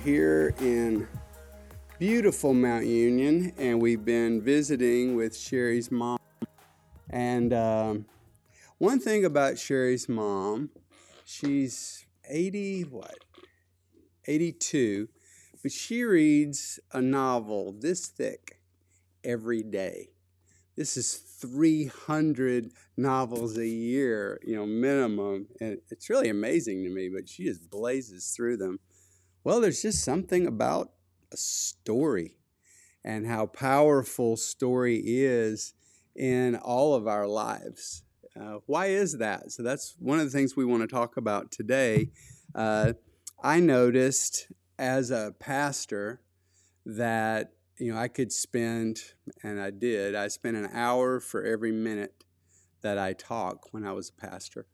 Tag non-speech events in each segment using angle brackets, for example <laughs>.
Here in beautiful Mount Union, and we've been visiting with Sherry's mom. And um, one thing about Sherry's mom, she's 80, what? 82, but she reads a novel this thick every day. This is 300 novels a year, you know, minimum. And it's really amazing to me, but she just blazes through them. Well, there's just something about a story and how powerful story is in all of our lives. Uh, why is that? So that's one of the things we want to talk about today. Uh, I noticed as a pastor that you know I could spend, and I did. I spent an hour for every minute that I talk when I was a pastor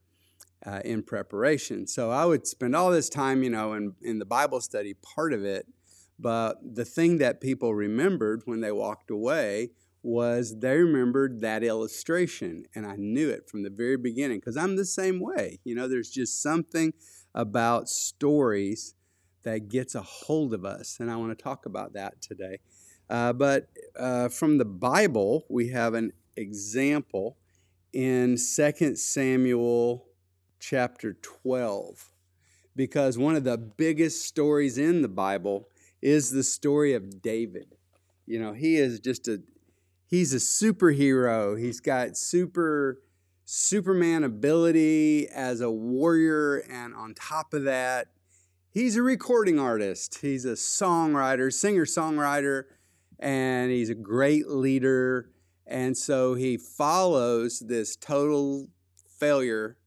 uh, in preparation. So I would spend all this time, you know, in, in the Bible study part of it. But the thing that people remembered when they walked away was they remembered that illustration. And I knew it from the very beginning because I'm the same way. You know, there's just something about stories that gets a hold of us. And I want to talk about that today. Uh, but uh, from the Bible, we have an example in 2 Samuel chapter 12 because one of the biggest stories in the Bible is the story of David. You know, he is just a he's a superhero. He's got super superman ability as a warrior and on top of that, he's a recording artist. He's a songwriter, singer-songwriter, and he's a great leader. And so he follows this total failure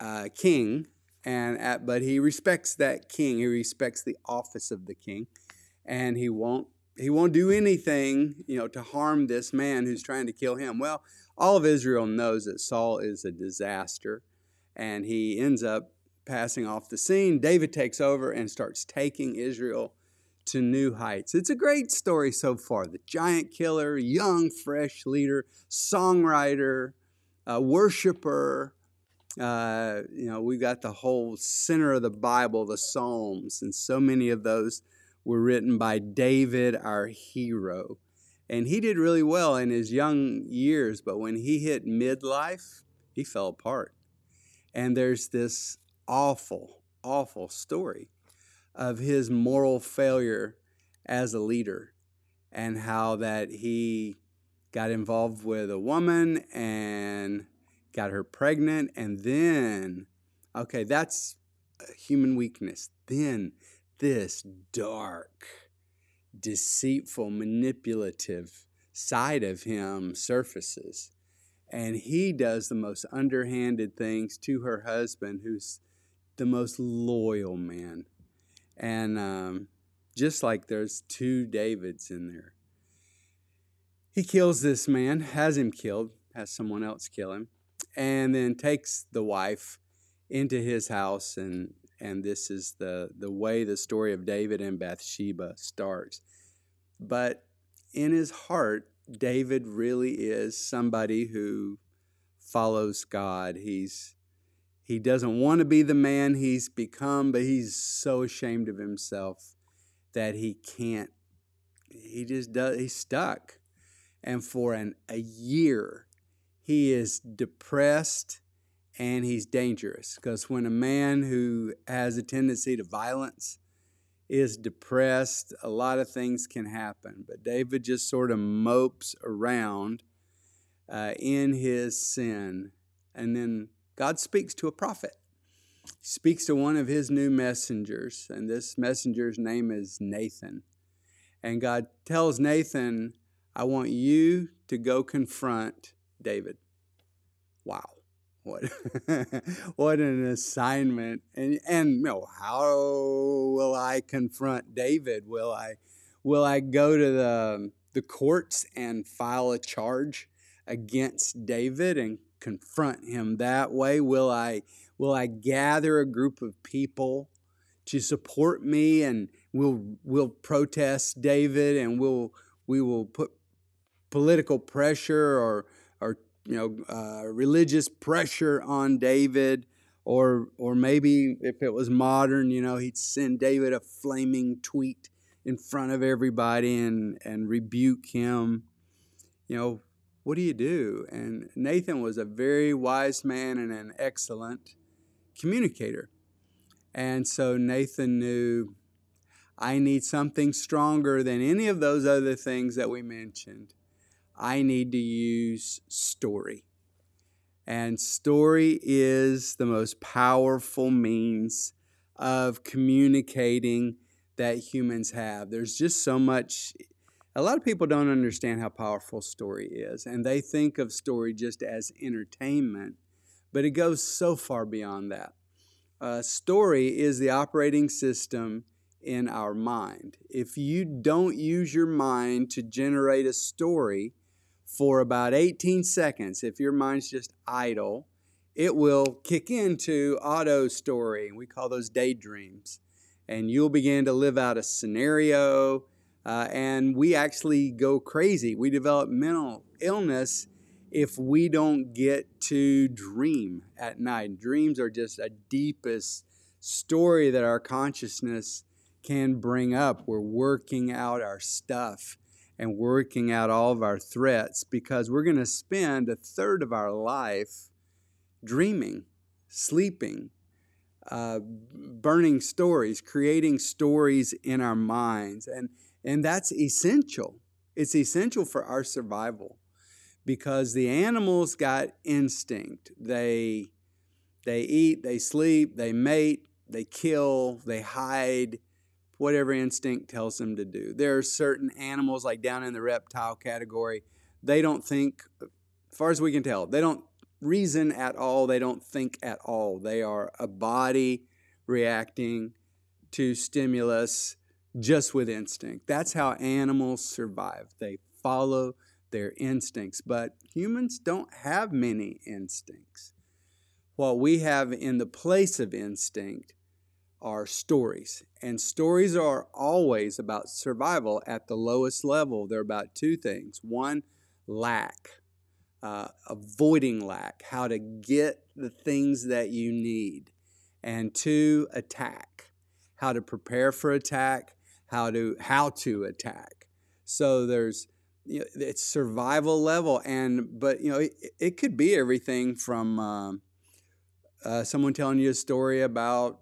uh, king, and at, but he respects that king. He respects the office of the king, and he won't he won't do anything you know to harm this man who's trying to kill him. Well, all of Israel knows that Saul is a disaster, and he ends up passing off the scene. David takes over and starts taking Israel to new heights. It's a great story so far. The giant killer, young, fresh leader, songwriter, worshiper, uh, you know, we got the whole center of the Bible, the Psalms, and so many of those were written by David, our hero. And he did really well in his young years, but when he hit midlife, he fell apart. And there's this awful, awful story of his moral failure as a leader and how that he got involved with a woman and got her pregnant, and then, okay, that's human weakness. Then this dark, deceitful, manipulative side of him surfaces. And he does the most underhanded things to her husband, who's the most loyal man. And um, just like there's two Davids in there. He kills this man, has him killed, has someone else kill him and then takes the wife into his house and and this is the the way the story of David and Bathsheba starts. But in his heart, David really is somebody who follows God. He's he doesn't want to be the man he's become, but he's so ashamed of himself that he can't he just does he's stuck. And for an a year he is depressed and he's dangerous because when a man who has a tendency to violence is depressed, a lot of things can happen. But David just sort of mopes around uh, in his sin. And then God speaks to a prophet. He speaks to one of his new messengers, and this messenger's name is Nathan. And God tells Nathan, I want you to go confront David. Wow. What <laughs> what an assignment. And and you know, how will I confront David? Will I will I go to the the courts and file a charge against David and confront him that way? Will I will I gather a group of people to support me and we'll we'll protest David and we'll we will put political pressure or or you know uh, religious pressure on David, Or, or maybe if it was modern, you know, he'd send David a flaming tweet in front of everybody and, and rebuke him. You know, what do you do? And Nathan was a very wise man and an excellent communicator. And so Nathan knew I need something stronger than any of those other things that we mentioned. I need to use story. And story is the most powerful means of communicating that humans have. There's just so much. A lot of people don't understand how powerful story is, and they think of story just as entertainment, but it goes so far beyond that. Uh, story is the operating system in our mind. If you don't use your mind to generate a story for about 18 seconds, if your mind's just idle, it will kick into auto story. We call those daydreams. And you'll begin to live out a scenario, uh, and we actually go crazy. We develop mental illness if we don't get to dream at night. Dreams are just a deepest story that our consciousness can bring up. We're working out our stuff and working out all of our threats because we're going to spend a third of our life dreaming, sleeping, uh, burning stories, creating stories in our minds. And, and that's essential. It's essential for our survival because the animals got instinct. They, they eat, they sleep, they mate, they kill, they hide, whatever instinct tells them to do. There are certain animals, like down in the reptile category, they don't think, as far as we can tell, they don't reason at all, they don't think at all. They are a body reacting to stimulus just with instinct. That's how animals survive. They follow their instincts, but humans don't have many instincts. What we have in the place of instinct are stories. And stories are always about survival at the lowest level. They're about two things one, lack, uh, avoiding lack, how to get the things that you need. And two, attack, how to prepare for attack, how to how to attack. So there's you know, it's survival level, and but you know it, it could be everything from uh, uh, someone telling you a story about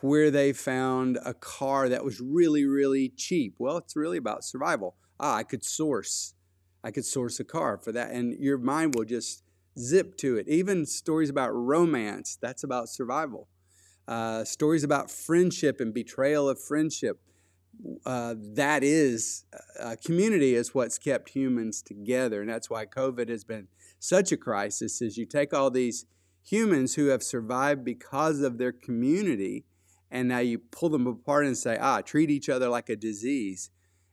where they found a car that was really, really cheap. Well, it's really about survival. Ah, I could source. I could source a car for that. And your mind will just zip to it. Even stories about romance, that's about survival. Uh, stories about friendship and betrayal of friendship, uh, that is, uh, community is what's kept humans together. And that's why COVID has been such a crisis is you take all these humans who have survived because of their community and now you pull them apart and say, ah, treat each other like a disease,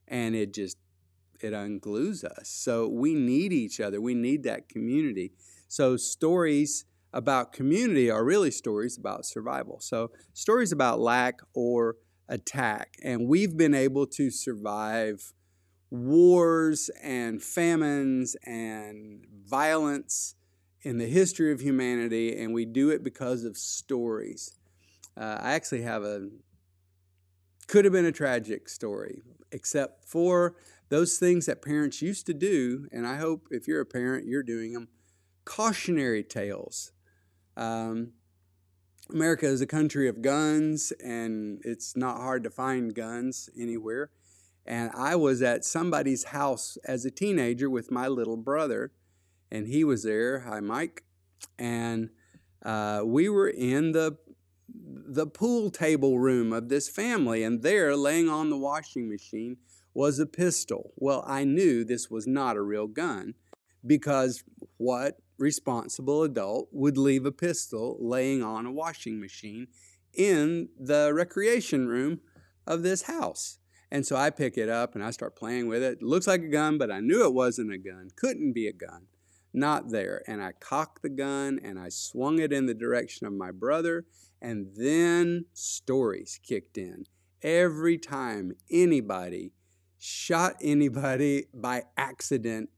and it just it unglues us. So we need each other. We need that community. So stories about community are really stories about survival. So stories about lack or attack, and we've been able to survive wars and famines and violence in the history of humanity, and we do it because of stories. Uh, I actually have a could have been a tragic story, except for those things that parents used to do, and I hope if you're a parent, you're doing them. Cautionary tales. Um, America is a country of guns, and it's not hard to find guns anywhere. And I was at somebody's house as a teenager with my little brother, and he was there. Hi, Mike. And uh, we were in the the pool table room of this family, and there, laying on the washing machine, was a pistol. Well, I knew this was not a real gun because what responsible adult would leave a pistol laying on a washing machine in the recreation room of this house? And so I pick it up and I start playing with it. it. Looks like a gun, but I knew it wasn't a gun. Couldn't be a gun. Not there. And I cocked the gun and I swung it in the direction of my brother and then stories kicked in. Every time anybody shot anybody <laughs> by accident,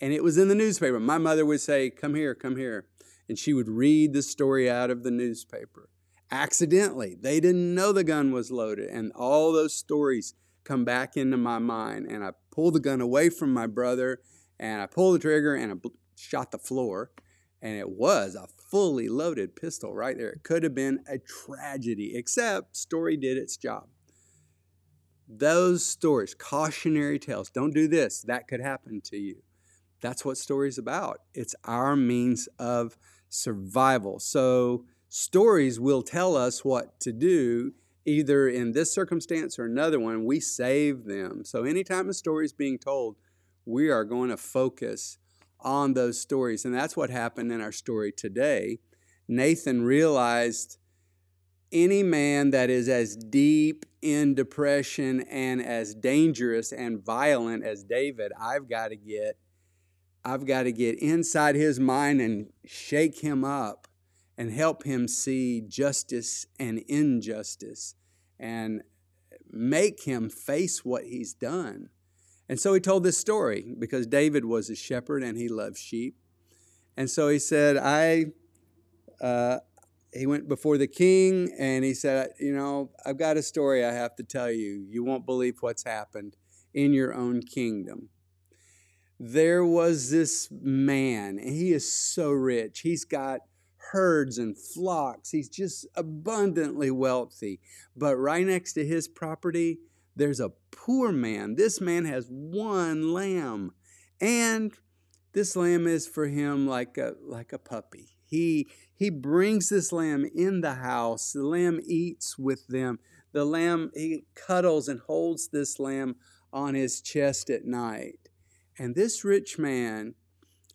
and it was in the newspaper, my mother would say, Come here, come here. and she would read the story out of the newspaper. Accidentally, they didn't know the gun was loaded, and all those stories come back into my mind. And I pull the gun away from my brother, and I pull the trigger, and I shot the floor. And it was a fully loaded pistol right there. It could have been a tragedy, except story did its job. Those stories, cautionary tales, don't do this, that could happen to you. That's what story's about. It's our means of survival. So stories will tell us what to do either in this circumstance or another one, we save them. So anytime a story is being told, we are going to focus on those stories. And that's what happened in our story today. Nathan realized any man that is as deep in depression and as dangerous and violent as David, I've got to get I've got to get inside his mind and shake him up and help him see justice and injustice and make him face what he's done. And so he told this story because David was a shepherd and he loved sheep. And so he said, I, uh, he went before the king and he said, You know, I've got a story I have to tell you. You won't believe what's happened in your own kingdom. There was this man, and he is so rich. He's got herds and flocks. He's just abundantly wealthy. But right next to his property, there's a poor man. This man has one lamb, and this lamb is for him like a like a puppy. He he brings this lamb in the house. The lamb eats with them. The lamb he cuddles and holds this lamb on his chest at night. And this rich man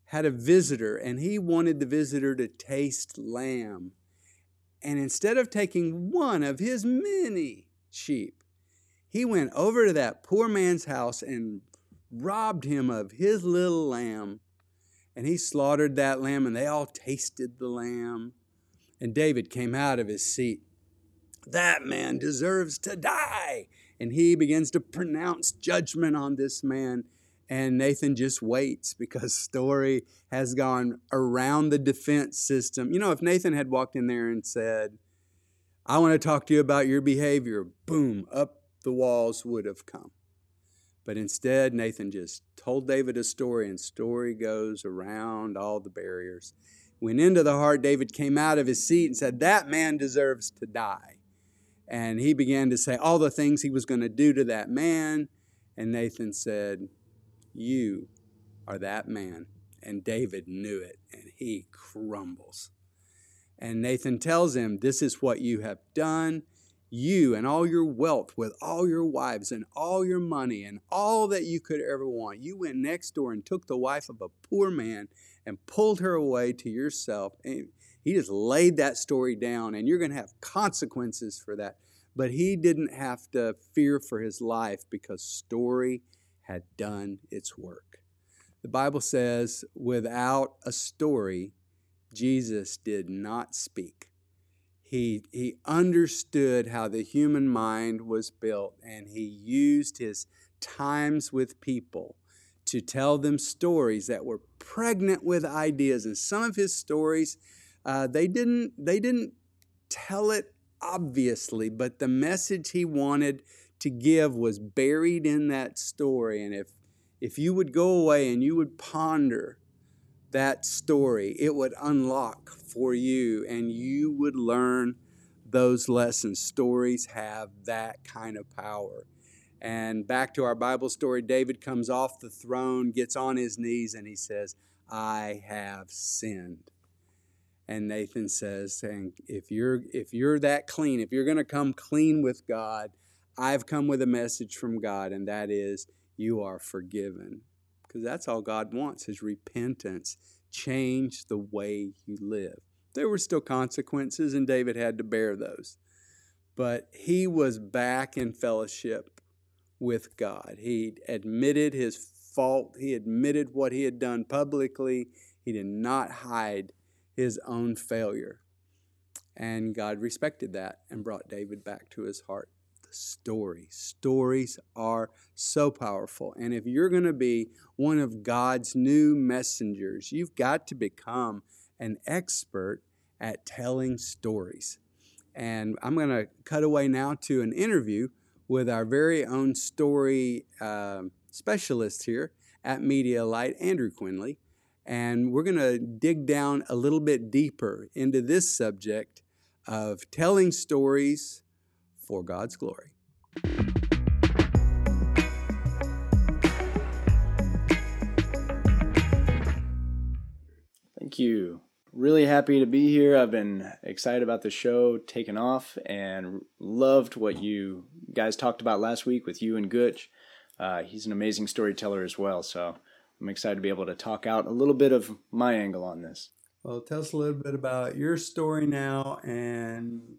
had a visitor, and he wanted the visitor to taste lamb. And instead of taking one of his many sheep, he went over to that poor man's house and robbed him of his little lamb. And he slaughtered that lamb, and they all tasted the lamb. And David came out of his seat. That man deserves to die. And he begins to pronounce judgment on this man. And Nathan just waits because story has gone around the defense system. You know, if Nathan had walked in there and said, I want to talk to you about your behavior, boom, up the walls would have come. But instead, Nathan just told David a story, and story goes around all the barriers. Went into the heart, David came out of his seat and said, That man deserves to die. And he began to say all the things he was going to do to that man. And Nathan said, You are that man. And David knew it, and he crumbles. And Nathan tells him, This is what you have done you and all your wealth with all your wives and all your money and all that you could ever want. You went next door and took the wife of a poor man and pulled her away to yourself. And he just laid that story down, and you're going to have consequences for that. But he didn't have to fear for his life because story had done its work. The Bible says, without a story, Jesus did not speak. He, he understood how the human mind was built, and he used his times with people to tell them stories that were pregnant with ideas. And some of his stories, uh, they didn't they didn't tell it obviously, but the message he wanted to give was buried in that story. And if if you would go away and you would ponder that story, it would unlock for you and you would learn those lessons. Stories have that kind of power. And back to our Bible story, David comes off the throne, gets on his knees, and he says, I have sinned. And Nathan says, and if you're if you're that clean, if you're going to come clean with God, I've come with a message from God, and that is you are forgiven because that's all God wants is repentance. Change the way you live. There were still consequences, and David had to bear those. But he was back in fellowship with God. He admitted his fault, he admitted what he had done publicly, he did not hide his own failure. And God respected that and brought David back to his heart story. Stories are so powerful. And if you're going to be one of God's new messengers, you've got to become an expert at telling stories. And I'm going to cut away now to an interview with our very own story uh, specialist here at Medialight, Andrew Quinley. And we're going to dig down a little bit deeper into this subject of telling stories for God's glory. Thank you. Really happy to be here. I've been excited about the show taking off and loved what you guys talked about last week with you and Gutch. Uh, he's an amazing storyteller as well. So I'm excited to be able to talk out a little bit of my angle on this. Well, tell us a little bit about your story now, and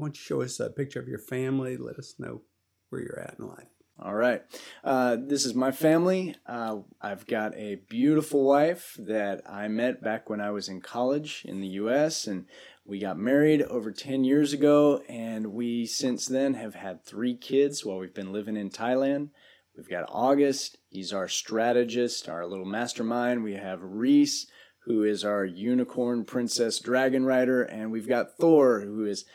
why don't you show us a picture of your family? Let us know where you're at in life. All right. Uh, this is my family. Uh, I've got a beautiful wife that I met back when I was in college in the U.S., and we got married over 10 years ago, and we since then have had three kids while we've been living in Thailand. We've got August, he's our strategist, our little mastermind. We have Reese, who is our unicorn princess dragon rider, and we've got Thor, who is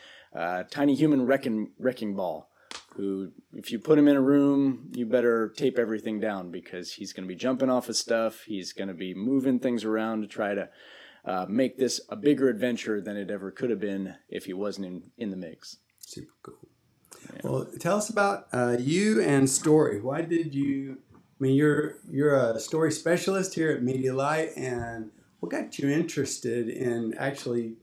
tiny human wrecking, wrecking ball who, if you put him in a room, you better tape everything down because he's going to be jumping off of stuff. He's going to be moving things around to try to uh, make this a bigger adventure than it ever could have been if he wasn't in, in the mix. Super cool. Yeah. Well, tell us about uh, you and story. Why did you? I mean, you're you're a story specialist here at Medialight, and what got you interested in actually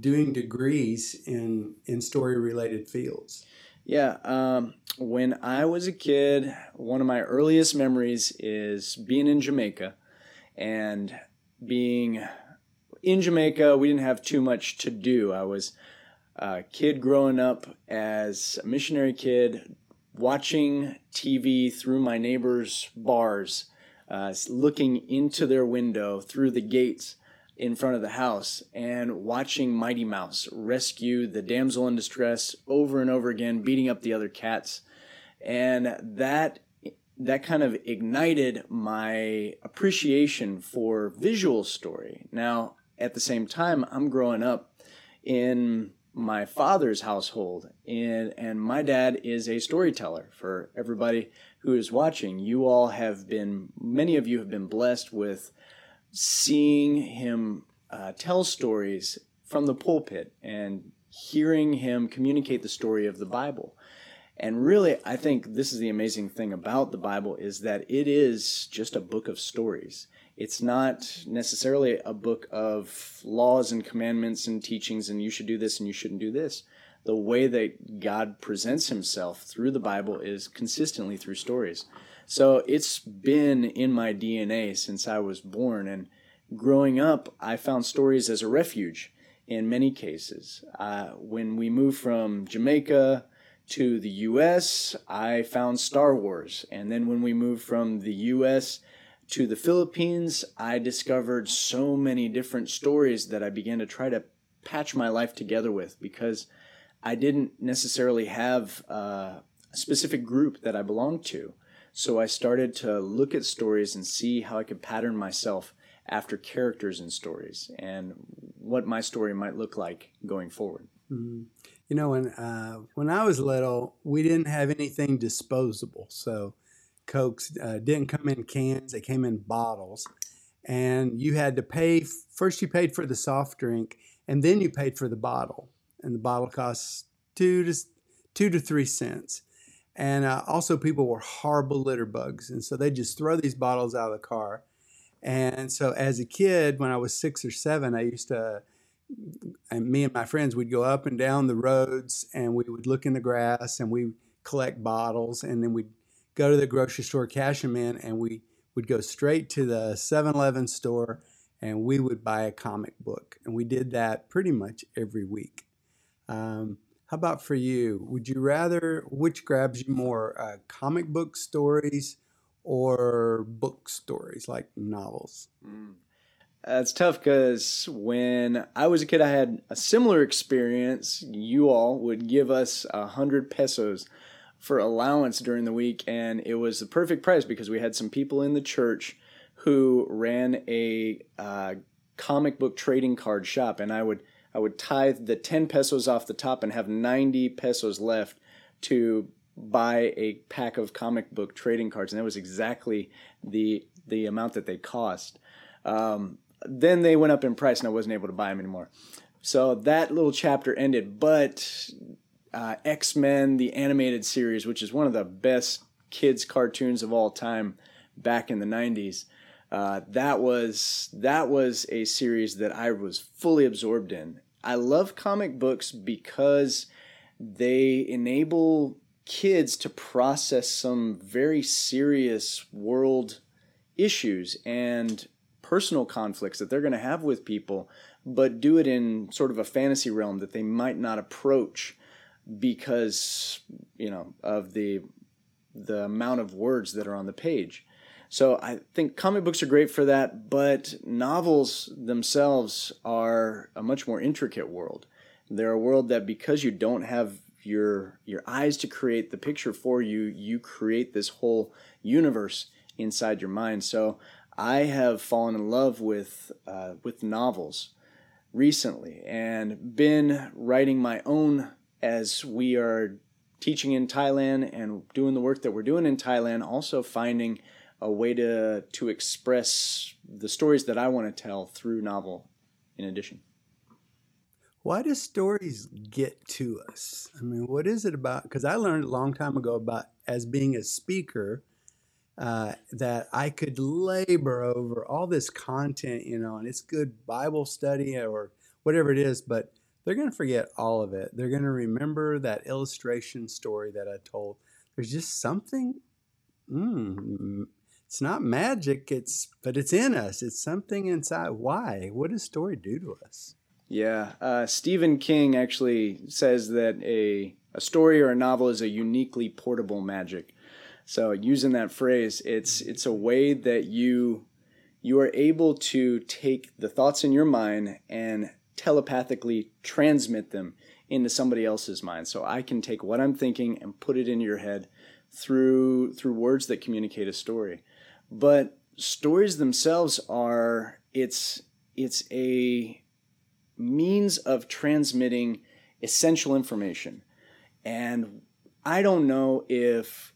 doing degrees in in story related fields? Yeah, um, when I was a kid, one of my earliest memories is being in Jamaica and being in Jamaica. We didn't have too much to do. I was a kid growing up as a missionary kid, watching TV through my neighbors' bars, uh, looking into their window through the gates in front of the house and watching Mighty Mouse rescue the damsel in distress over and over again, beating up the other cats. And that that kind of ignited my appreciation for visual story. Now, at the same time, I'm growing up in my father's household and and my dad is a storyteller for everybody who is watching. You all have been many of you have been blessed with seeing him uh, tell stories from the pulpit and hearing him communicate the story of the Bible. And really, I think this is the amazing thing about the Bible is that it is just a book of stories. It's not necessarily a book of laws and commandments and teachings and you should do this and you shouldn't do this. The way that God presents himself through the Bible is consistently through stories. So it's been in my DNA since I was born. And growing up, I found stories as a refuge in many cases. Uh, when we moved from Jamaica to the US, I found Star Wars. And then when we moved from the US to the Philippines, I discovered so many different stories that I began to try to patch my life together with because I didn't necessarily have uh, a specific group that I belonged to. So I started to look at stories and see how I could pattern myself after characters in stories and what my story might look like going forward. Mm-hmm. You know, when uh, when I was little, we didn't have anything disposable, so cokes uh, didn't come in cans; they came in bottles, and you had to pay. First, you paid for the soft drink, and then you paid for the bottle, and the bottle costs two to two to three cents. And uh, also, people were horrible litter bugs. And so they just throw these bottles out of the car. And so, as a kid, when I was six or seven, I used to, and me and my friends would go up and down the roads and we would look in the grass and we collect bottles. And then we'd go to the grocery store, cash them in, and we would go straight to the 7 Eleven store and we would buy a comic book. And we did that pretty much every week. Um, how about for you? Would you rather, which grabs you more, uh, comic book stories or book stories like novels? Mm. That's tough because when I was a kid, I had a similar experience. You all would give us a hundred pesos for allowance during the week, and it was the perfect price because we had some people in the church who ran a uh, comic book trading card shop, and I would I would tithe the ten pesos off the top and have ninety pesos left to buy a pack of comic book trading cards, and that was exactly the the amount that they cost. Um, then they went up in price, and I wasn't able to buy them anymore. So that little chapter ended, but uh, X Men, the animated series, which is one of the best kids' cartoons of all time back in the 90s. Uh, that was that was a series that I was fully absorbed in. I love comic books because they enable kids to process some very serious world issues and personal conflicts that they're going to have with people, but do it in sort of a fantasy realm that they might not approach because you know of the the amount of words that are on the page. So I think comic books are great for that, but novels themselves are a much more intricate world. They're a world that because you don't have your your eyes to create the picture for you, you create this whole universe inside your mind. So I have fallen in love with uh, with novels recently and been writing my own as we are teaching in Thailand and doing the work that we're doing in Thailand. Also finding a way to to express the stories that I want to tell through novel in addition. Why do stories get to us? I mean, what is it about? Because I learned a long time ago about as being a speaker uh, that I could labor over all this content, you know, and it's good Bible study or whatever it is, but they're going to forget all of it. They're going to remember that illustration story that I told. There's just something mm, it's not magic it's but it's in us it's something inside. Why? What does story do to us? Yeah uh, stephen king actually says that a, a story or a novel is a uniquely portable magic. So using that phrase it's it's a way that you you are able to take the thoughts in your mind and telepathically transmit them into somebody else's mind. So i can take what i'm thinking and put it into your head through through words that communicate a story but stories themselves are it's it's a means of transmitting essential information. And i don't know if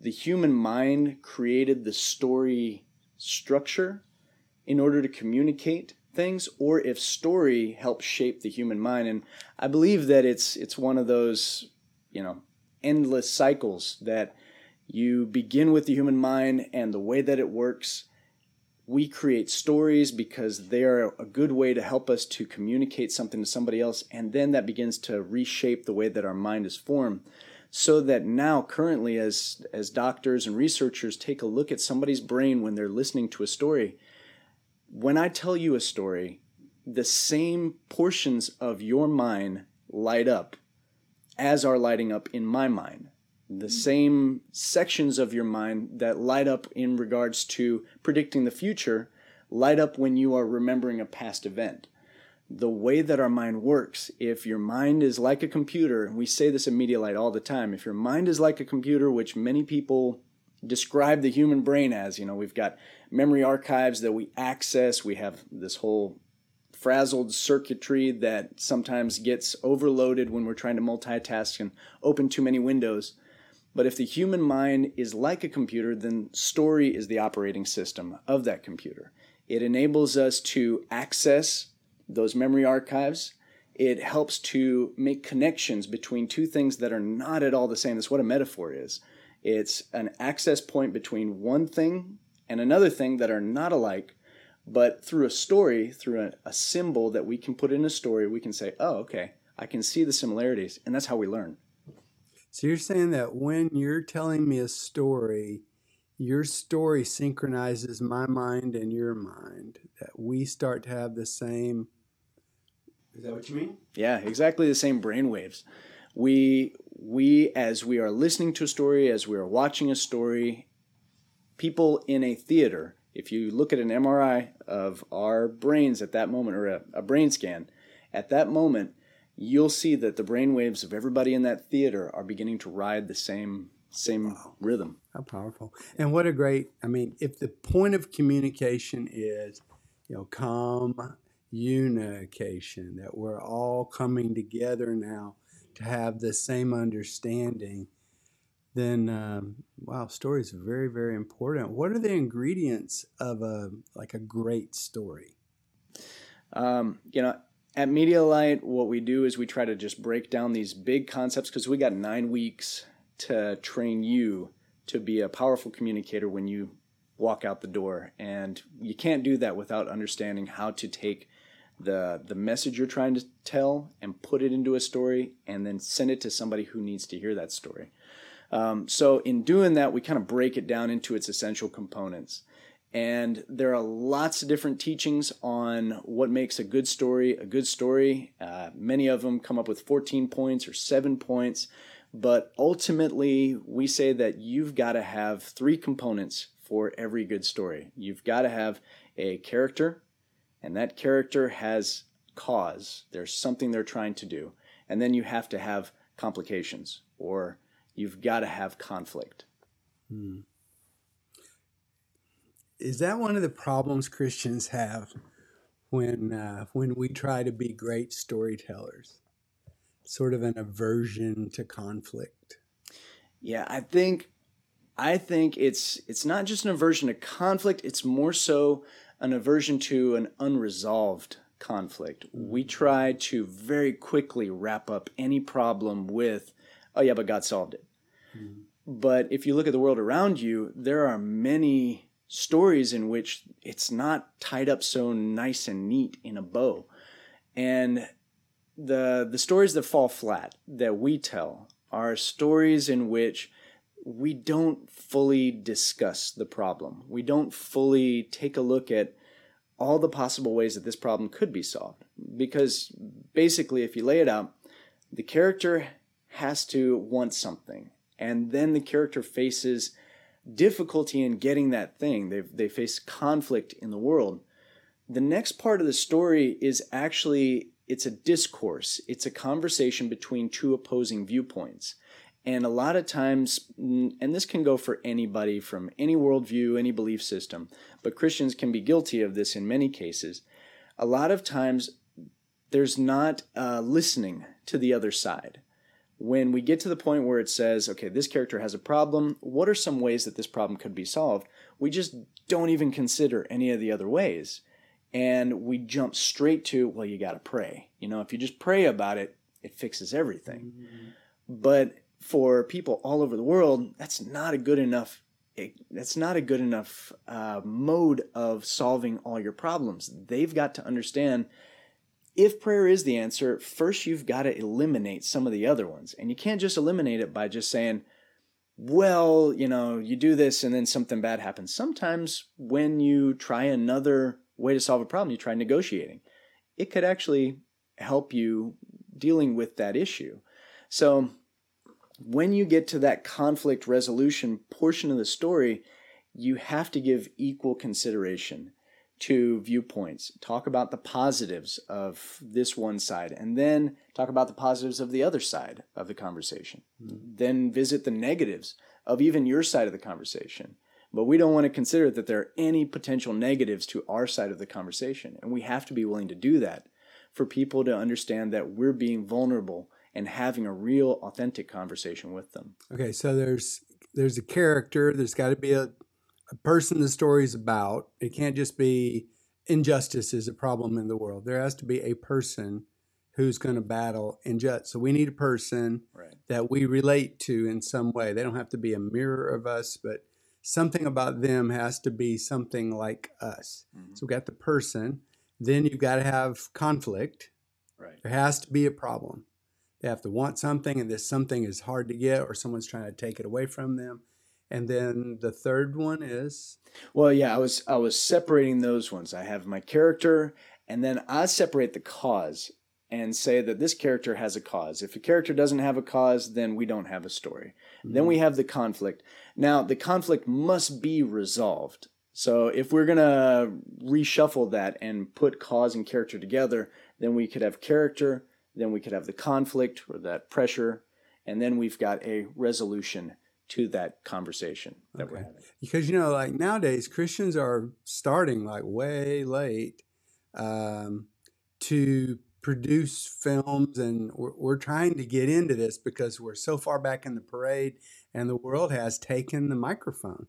the human mind created the story structure in order to communicate things or if story helps shape the human mind. And i believe that it's it's one of those you know endless cycles that you begin with the human mind and the way that it works. We create stories because they are a good way to help us to communicate something to somebody else, and then that begins to reshape the way that our mind is formed. So that now, currently, as, as doctors and researchers take a look at somebody's brain when they're listening to a story, when I tell you a story, the same portions of your mind light up as are lighting up in my mind the same sections of your mind that light up in regards to predicting the future light up when you are remembering a past event. The way that our mind works, if your mind is like a computer, we say this in Medialight all the time, if your mind is like a computer, which many people describe the human brain as, you know, we've got memory archives that we access, we have this whole frazzled circuitry that sometimes gets overloaded when we're trying to multitask and open too many windows. But if the human mind is like a computer, then story is the operating system of that computer. It enables us to access those memory archives. It helps to make connections between two things that are not at all the same. That's what a metaphor is. It's an access point between one thing and another thing that are not alike, but through a story, through a, a symbol that we can put in a story, we can say, oh, okay, I can see the similarities. And that's how we learn. So you're saying that when you're telling me a story, your story synchronizes my mind and your mind, that we start to have the same. Is that what you mean? Yeah, exactly the same brain waves. We we as we are listening to a story, as we are watching a story, people in a theater, if you look at an MRI of our brains at that moment or a, a brain scan, at that moment, you'll see that the brain waves of everybody in that theater are beginning to ride the same same wow. rhythm. How powerful. And what a great I mean, if the point of communication is you know, communication, that we're all coming together now to have the same understanding, then um, wow, stories are very, very important. What are the ingredients of a like a great story? Um, you know, at Medialight, what we do is we try to just break down these big concepts because we got nine weeks to train you to be a powerful communicator when you walk out the door. And you can't do that without understanding how to take the the message you're trying to tell and put it into a story and then send it to somebody who needs to hear that story. Um, so in doing that, we kind of break it down into its essential components. And there are lots of different teachings on what makes a good story a good story. Uh, many of them come up with 14 points or seven points. But ultimately, we say that you've got to have three components for every good story. You've got to have a character, and that character has cause. There's something they're trying to do. And then you have to have complications, or you've got to have conflict. Hmm. Is that one of the problems Christians have when uh, when we try to be great storytellers? Sort of an aversion to conflict. Yeah, I think I think it's it's not just an aversion to conflict, it's more so an aversion to an unresolved conflict. We try to very quickly wrap up any problem with, oh yeah, but God solved it. Mm-hmm. But if you look at the world around you, there are many stories in which it's not tied up so nice and neat in a bow. And the the stories that fall flat that we tell are stories in which we don't fully discuss the problem. We don't fully take a look at all the possible ways that this problem could be solved. Because basically, if you lay it out, the character has to want something, and then the character faces difficulty in getting that thing. They they face conflict in the world. The next part of the story is actually it's a discourse. It's a conversation between two opposing viewpoints. And a lot of times, and this can go for anybody from any worldview, any belief system, but Christians can be guilty of this in many cases. A lot of times, there's not uh, listening to the other side when we get to the point where it says, okay, this character has a problem, what are some ways that this problem could be solved? We just don't even consider any of the other ways. And we jump straight to, well, you got to pray. You know, if you just pray about it, it fixes everything. Mm-hmm. But for people all over the world, that's not a good enough. That's not a good enough uh, mode of solving all your problems. They've got to understand if prayer is the answer, first you've got to eliminate some of the other ones. And you can't just eliminate it by just saying, well, you know, you do this and then something bad happens. Sometimes when you try another way to solve a problem, you try negotiating. It could actually help you dealing with that issue. So when you get to that conflict resolution portion of the story, you have to give equal consideration to viewpoints. Talk about the positives of this one side, and then talk about the positives of the other side of the conversation. Mm-hmm. Then visit the negatives of even your side of the conversation. But we don't want to consider that there are any potential negatives to our side of the conversation. And we have to be willing to do that for people to understand that we're being vulnerable and having a real authentic conversation with them. Okay, so there's there's a character, there's got to be a a person the story is about. It can't just be injustice is a problem in the world. There has to be a person who's going to battle injustice. So we need a person right. that we relate to in some way. They don't have to be a mirror of us, but something about them has to be something like us. Mm-hmm. So we got the person. Then you've got to have conflict. Right. There has to be a problem. They have to want something, and this something is hard to get, or someone's trying to take it away from them and then the third one is? Well yeah i was i was separating those ones. I have my character and then i separate the cause and say that this character has a cause. If a character doesn't have a cause then we don't have a story. Mm-hmm. then we have the conflict. Now the conflict must be resolved. So if we're going to reshuffle that and put cause and character together then we could have character then we could have the conflict or that pressure and then we've got a resolution to that conversation that we're having. because you know like nowadays christians are starting like way late um, to produce films and we're, we're trying to get into this because we're so far back in the parade and the world has taken the microphone.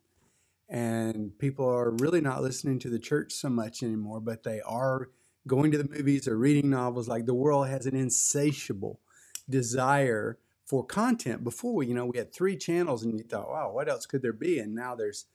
And people are really not listening to the church so much anymore but they are going to the movies or reading novels. Like the world has an insatiable desire for content before you know we had three channels and you thought wow what else could there be? And now there's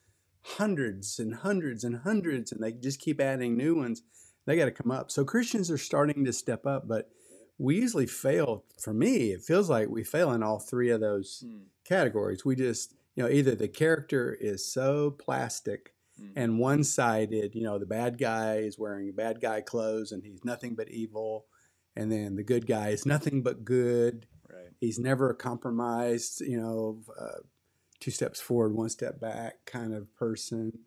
hundreds and hundreds and hundreds and they just keep adding new ones. They got to come up. So christians are starting to step up but we usually fail. For me it feels like we fail in all three of those Hmm. categories. We just you know either the character is so plastic Mm. and one-sided you know the bad guy is wearing bad guy clothes and he's nothing but evil and then the good guy is nothing but good Right. he's never a compromised you know uh, two steps forward one step back kind of person.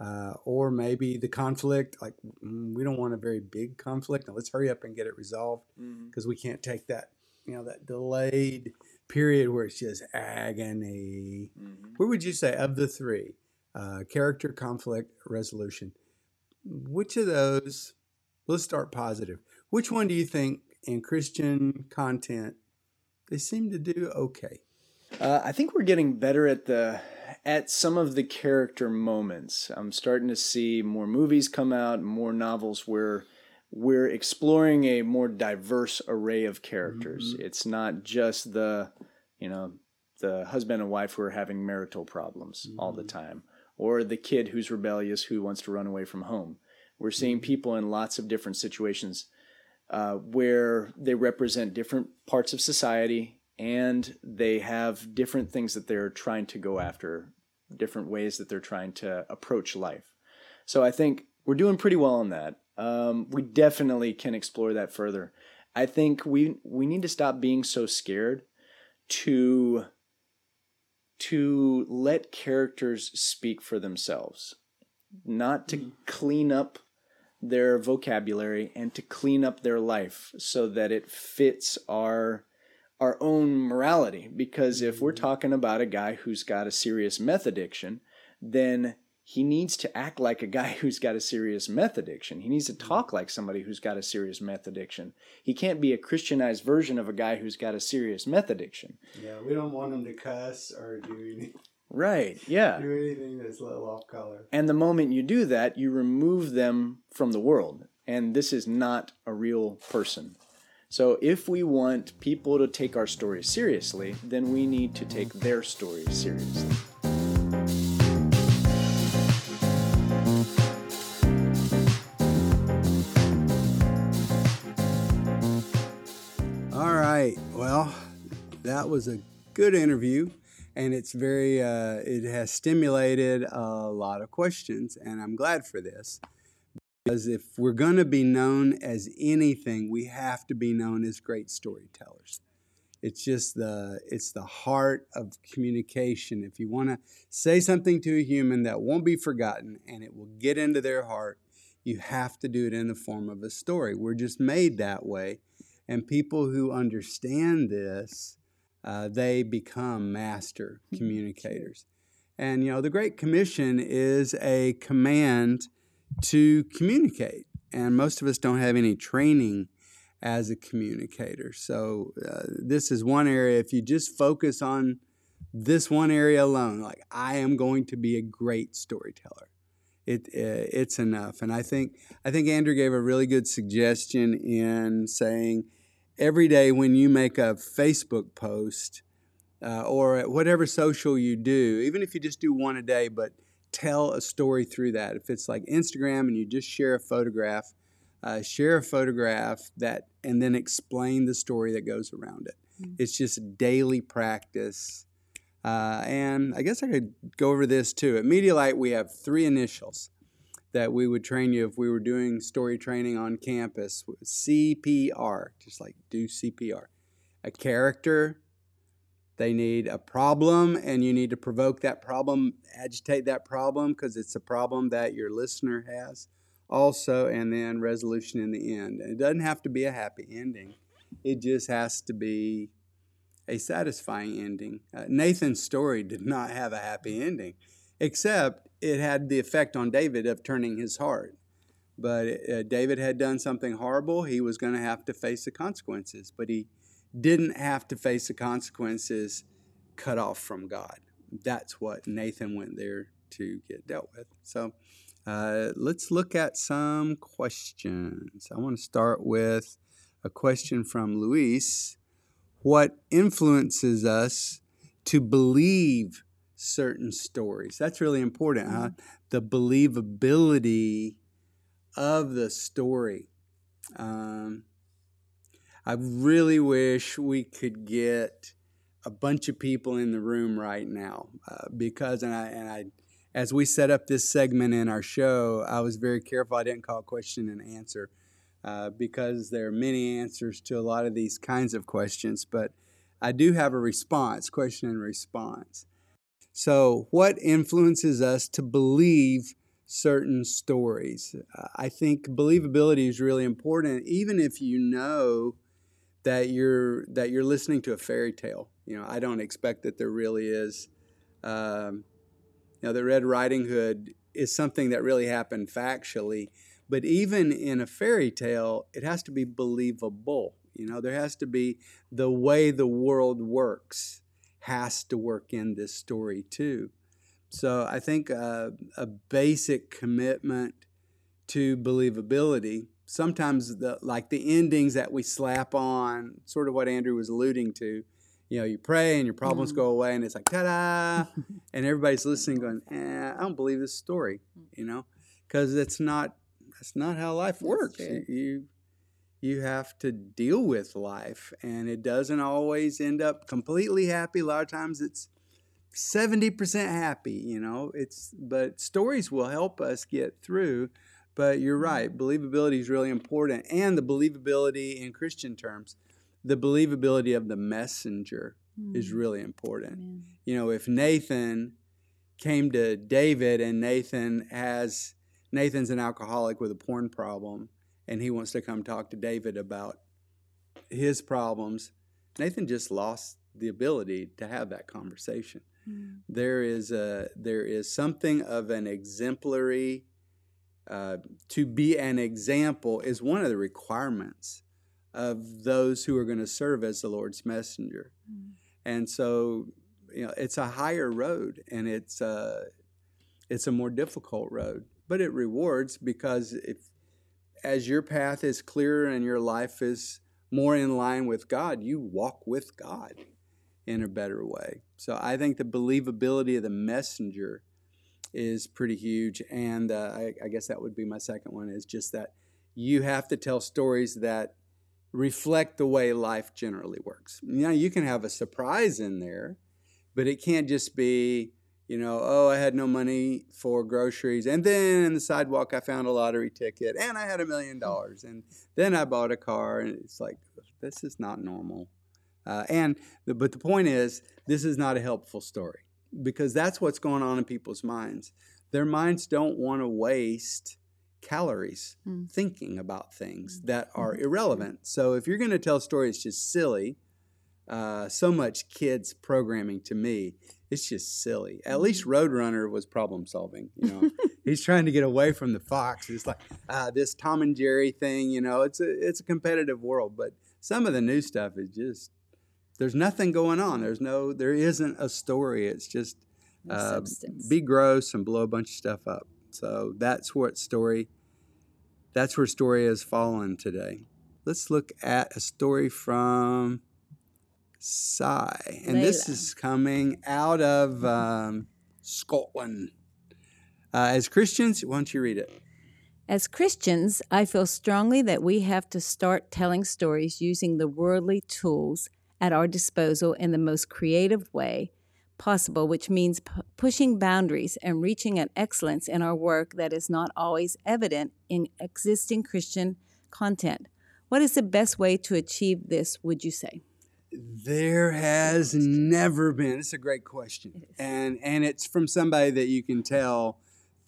Uh, or maybe the conflict like mm, we don't want a very big conflict. Now let's hurry up and get it resolved because we can't take that you know that delayed period where it's just agony. Mhm. what would you say of the three uh, character conflict resolution which of those let's start positive. Which one do you think in christian content they seem to do okay Uh, I think we're getting better at the at some of the character moments. I'm starting to see more movies come out, more novels where we're exploring a more diverse array of characters. Mm-hmm. It's not just the, you know, the husband and wife who are having marital problems all the mm-hmm. time, or the kid who's rebellious who wants to run away from home. We're seeing mm-hmm. people in lots of different situations uh, where they represent different parts of society and they have different things that they're trying to go after, different ways that they're trying to approach life. So I think we're doing pretty well on that. Um, we definitely can explore that further. I think we we need to stop being so scared to to let characters speak for themselves, not to clean up their vocabulary and to clean up their life so that it fits our our own morality. Because if we're mm-hmm. talking about a guy who's got a serious meth addiction then he needs to act like a guy <laughs> who's got a serious meth addiction. He needs to mm-hmm. talk like somebody who's got a serious meth addiction. He can't be a christianized version of a guy who's got a serious meth addiction. Yeah we don't want him to cuss or do, any, right <laughs> yeah do anything that's a little off color And the moment you do that, you remove them from the world. And this is not a real person. So if we want people to take our story seriously, then we need to take their story seriously. All right. Well, that was a good interview, and it's very. Uh, it has stimulated a lot of questions, and I'm glad for this because if we're going to be known as anything, we have to be known as great storytellers. It's just the it's the heart of communication. If you want to say something to a human that won't be forgotten and it will get into their heart, you have to do it in the form of a story. We're just made that way. And people who understand this, uh, they become master communicators. And, you know, the Great Commission is a command to communicate. And most of us don't have any training as a communicator. So, uh, this is one area, if you just focus on this one area alone, like, I am going to be a great storyteller. It, uh, it's enough, and I think I think Andrew gave a really good suggestion in saying every day when you make a Facebook post uh, or whatever social you do, even if you just do one a day, but tell a story through that. If it's like Instagram and you just share a photograph, uh, share a photograph that and then explain the story that goes around it. It's just daily practice. Uh, and I guess I could go over this too. At Medialight, we have three initials that we would train you if we were doing story training on campus. CPR, just like do CPR. A character, they need a problem, and you need to provoke that problem, agitate that problem because it's a problem that your listener has. Also, and then resolution in the end. It doesn't have to be a happy ending, it just has to be a satisfying ending. Uh, Nathan's story did not have a happy ending, except it had the effect on David of turning his heart. But uh, David had done something horrible. He was going to have to face the consequences, but he didn't have to face the consequences cut off from God. That's what Nathan went there to get dealt with. So uh, let's look at some questions. I want to start with a question from Luis. What influences us to believe certain stories? That's really important, huh? Mm-hmm. The believability of the story. Um, I really wish we could get a bunch of people in the room right now uh, because, and I, and I, as we set up this segment in our show, I was very careful I didn't call question and answer uh, because there are many answers to a lot of these kinds of questions, but I do have a response, question and response. So, what influences us to believe certain stories? I think believability is really important, even if you know that you're that you're listening to a fairy tale. You know, I don't expect that there really is. Um, you know, the Red Riding Hood is something that really happened factually, but even in a fairy tale, it has to be believable. You know, there has to be the way the world works has to work in this story too. So I think uh, a basic commitment to believability sometimes the like the endings that we slap on, sort of what Andrew was alluding to. You know, you pray and your problems mm. go away, and it's like ta-da, <laughs> and everybody's listening, going, eh, "I don't believe this story," you know, because it's not that's not how life works. You you have to deal with life, and it doesn't always end up completely happy. A lot of times, it's 70% happy you know it's but stories will help us get through but you're right, believability is really important. And the believability in Christian terms, the believability of the messenger mm. is really important. Amen. You know, if Nathan came to David and Nathan has Nathan's an alcoholic with a porn problem and he wants to come talk to David about his problems, Nathan just lost the ability to have that conversation. Mm. There is a there is something of an exemplary uh, to be an example is one of the requirements of those who are going to serve as the Lord's messenger. Mm. And so, you know, it's a higher road and it's a, uh, it's a more difficult road, but it rewards because if as your path is clearer and your life is more in line with God, you walk with God in a better way. So I think the believability of the messenger is pretty huge. And uh, I, I, guess that would be my second one is just that you have to tell stories that reflect the way life generally works. Know, you can have a surprise in there, but it can't just be, you know, oh, I had no money for groceries. And then in the sidewalk, I found a lottery ticket and I had a million dollars. And then I bought a car. And it's like, this is not normal. Uh, and the, but the point is, this is not a helpful story because that's what's going on in people's minds. Their minds don't want to waste calories mm. thinking about things that are mm-hmm. irrelevant. So if you're going to tell a story, it's just silly. Uh, so much kids programming to me, it's just silly. At least mm-hmm. Roadrunner was problem solving. You know, <laughs> he's trying to get away from the fox. It's like uh, this Tom and Jerry thing. You know, it's a it's a competitive world, but some of the new stuff is just there's nothing going on. There's no, there isn't a story. It's just uh, be gross and blow a bunch of stuff up. So that's what story, that's where story has fallen today. Let's look at a story from Sai, and Layla. this is coming out of um, Scotland. Uh, as Christians, why don't you read it? As Christians, I feel strongly that we have to start telling stories using the worldly tools at our disposal in the most creative way possible, which means p- pushing boundaries and reaching an excellence in our work that is not always evident in existing Christian content. What is the best way to achieve this, would you say? There has never been. It's a great question. And and it's from somebody that you can tell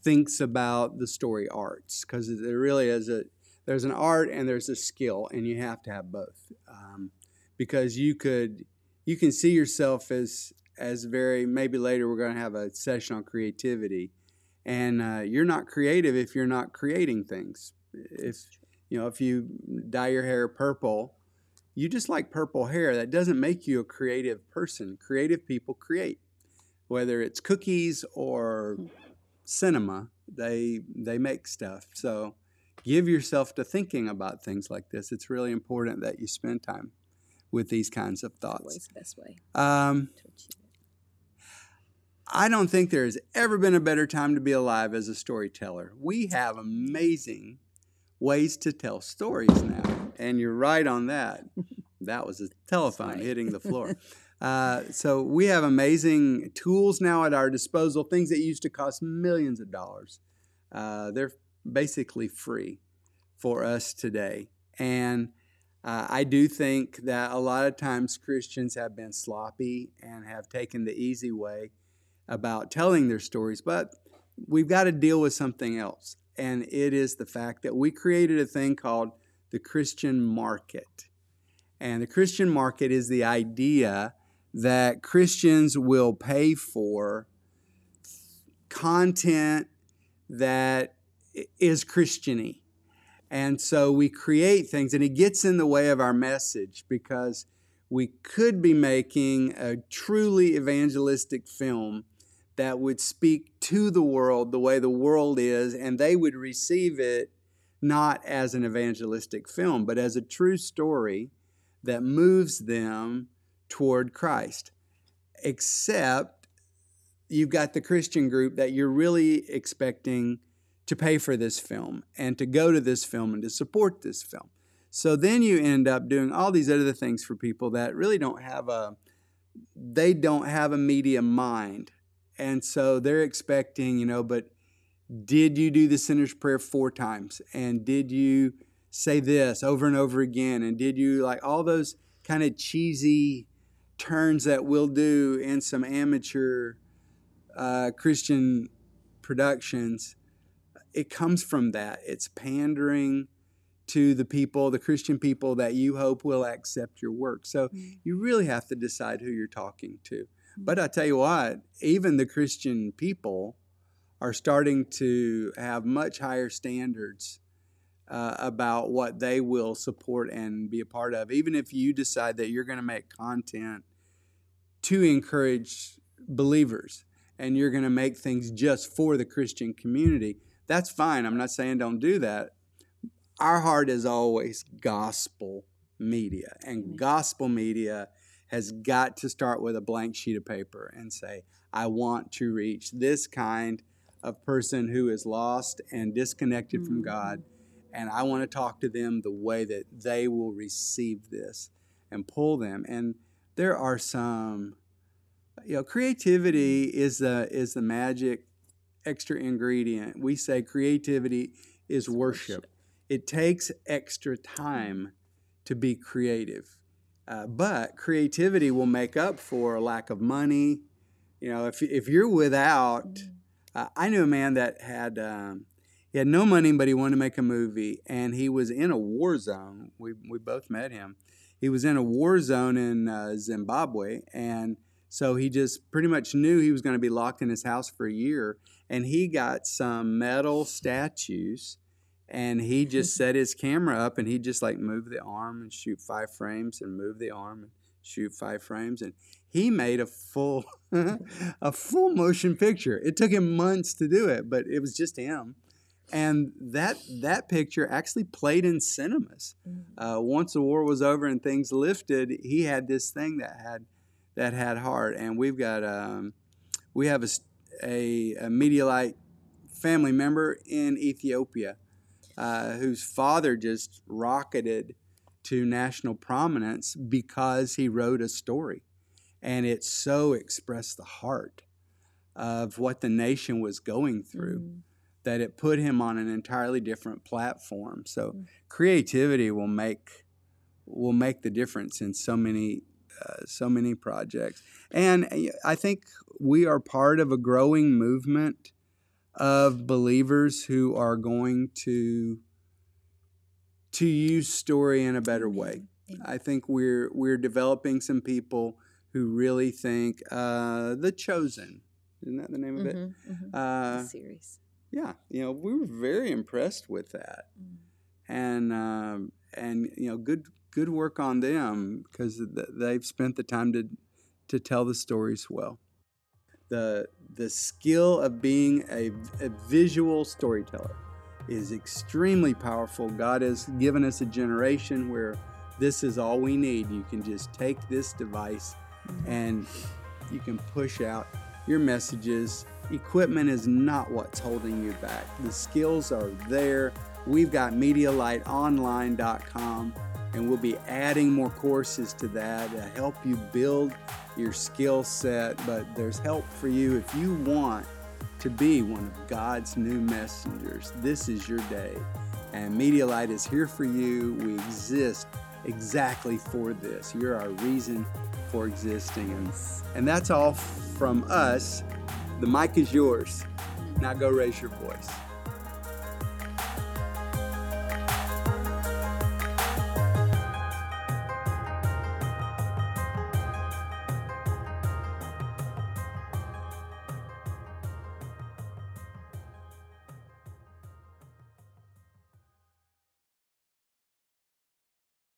thinks about the story arts because there really is a there's an art and there's a skill and you have to have both. Um, because you could you can see yourself as as very maybe later we're going to have a session on creativity and uh, you're not creative if you're not creating things if you know if you dye your hair purple you just like purple hair that doesn't make you a creative person. Creative people create. Whether it's cookies or cinema they they make stuff. So give yourself to thinking about things like this. It's really important that you spend time with these kinds of thoughts. Always the best way um, to achieve it. I don't think there has ever been a better time to be alive as a storyteller. We have amazing ways to tell stories now. And you're right on that. <laughs> That was a telephone Sorry. hitting the floor. <laughs> Uh, so we have amazing tools now at our disposal, things that used to cost millions of dollars. Uh, they're basically free for us today. And uh, I do think that a lot of times Christians have been sloppy and have taken the easy way about telling their stories, but we've got to deal with something else. And it is the fact that we created a thing called the Christian market. And the Christian market is the idea that Christians will pay for content that is Christiany. And so we create things, and it gets in the way of our message because we could be making a truly evangelistic film that would speak to the world the way the world is, and they would receive it not as an evangelistic film, but as a true story that moves them toward Christ. Except you've got the Christian group that you're really expecting to pay for this film and to go to this film and to support this film. So then you end up doing all these other things for people that really don't have a they don't have a media mind. And so they're expecting, you know, but did you do the sinner's prayer four times? And did you say this over and over again? And did you like all those kind of cheesy turns that we'll do in some amateur uh, Christian productions? It comes from that. It's pandering to the people, the Christian people that you hope will accept your work. So you really have to decide who you're talking to. But I tell you what, even the Christian people are starting to have much higher standards uh, about what they will support and be a part of. Even if you decide that you're going to make content to encourage believers and you're going to make things just for the Christian community, that's fine. I'm not saying don't do that. Our heart is always gospel media, and gospel media has got to start with a blank sheet of paper and say, I want to reach this kind of person who is lost and disconnected from Mhm. God, and I want to talk to them the way that they will receive this and pull them. And there are some, you know, creativity is the is the magic extra ingredient. We say creativity is worship. It takes extra time to be creative. Uh, but creativity will make up for a lack of money. You know, if, if you're without, uh, I knew a man that had um, he had no money, but he wanted to make a movie, and he was in a war zone. We we both met him. He was in a war zone in uh, Zimbabwe, and so he just pretty much knew he was going to be locked in his house for a year. And he got some metal statues, and he just set his camera up, and he just like move the arm and shoot five frames, and move the arm and shoot five frames, and he made a full <laughs> a full motion picture. It took him months to do it, but it was just him. And that that picture actually played in cinemas. Uh, once the war was over and things lifted, he had this thing that had that had heart. And we've got um, we have a, a, a Medialight family member in Ethiopia uh, whose father just rocketed to national prominence because he wrote a story, and it so expressed the heart of what the nation was going through Mm. that it put him on an entirely different platform. So Mm. creativity will make will make the difference in so many uh, so many projects. And uh, I think we are part of a growing movement of believers who are going to to use story in a better way. I think we're we're developing some people who really think uh, The Chosen. Isn't that the name of it? Mhm, mhm. Uh, series. yeah, you know, we were very impressed with that, Mm. and um, and you know, good good work on them because th- they've spent the time to to tell the stories well. The the skill of being a, a visual storyteller is extremely powerful. God has given us a generation where this is all we need. You can just take this device and you can push out your messages. Equipment is not what's holding you back. The skills are there. We've got MediaLightOnline.com and we'll be adding more courses to that to help you build your skill set. But there's help for you if you want to be one of God's new messengers. This is your day. And Media Light is here for you. We exist exactly for this. You're our reason for existing. And, and that's all from us. The mic is yours. Now go raise your voice.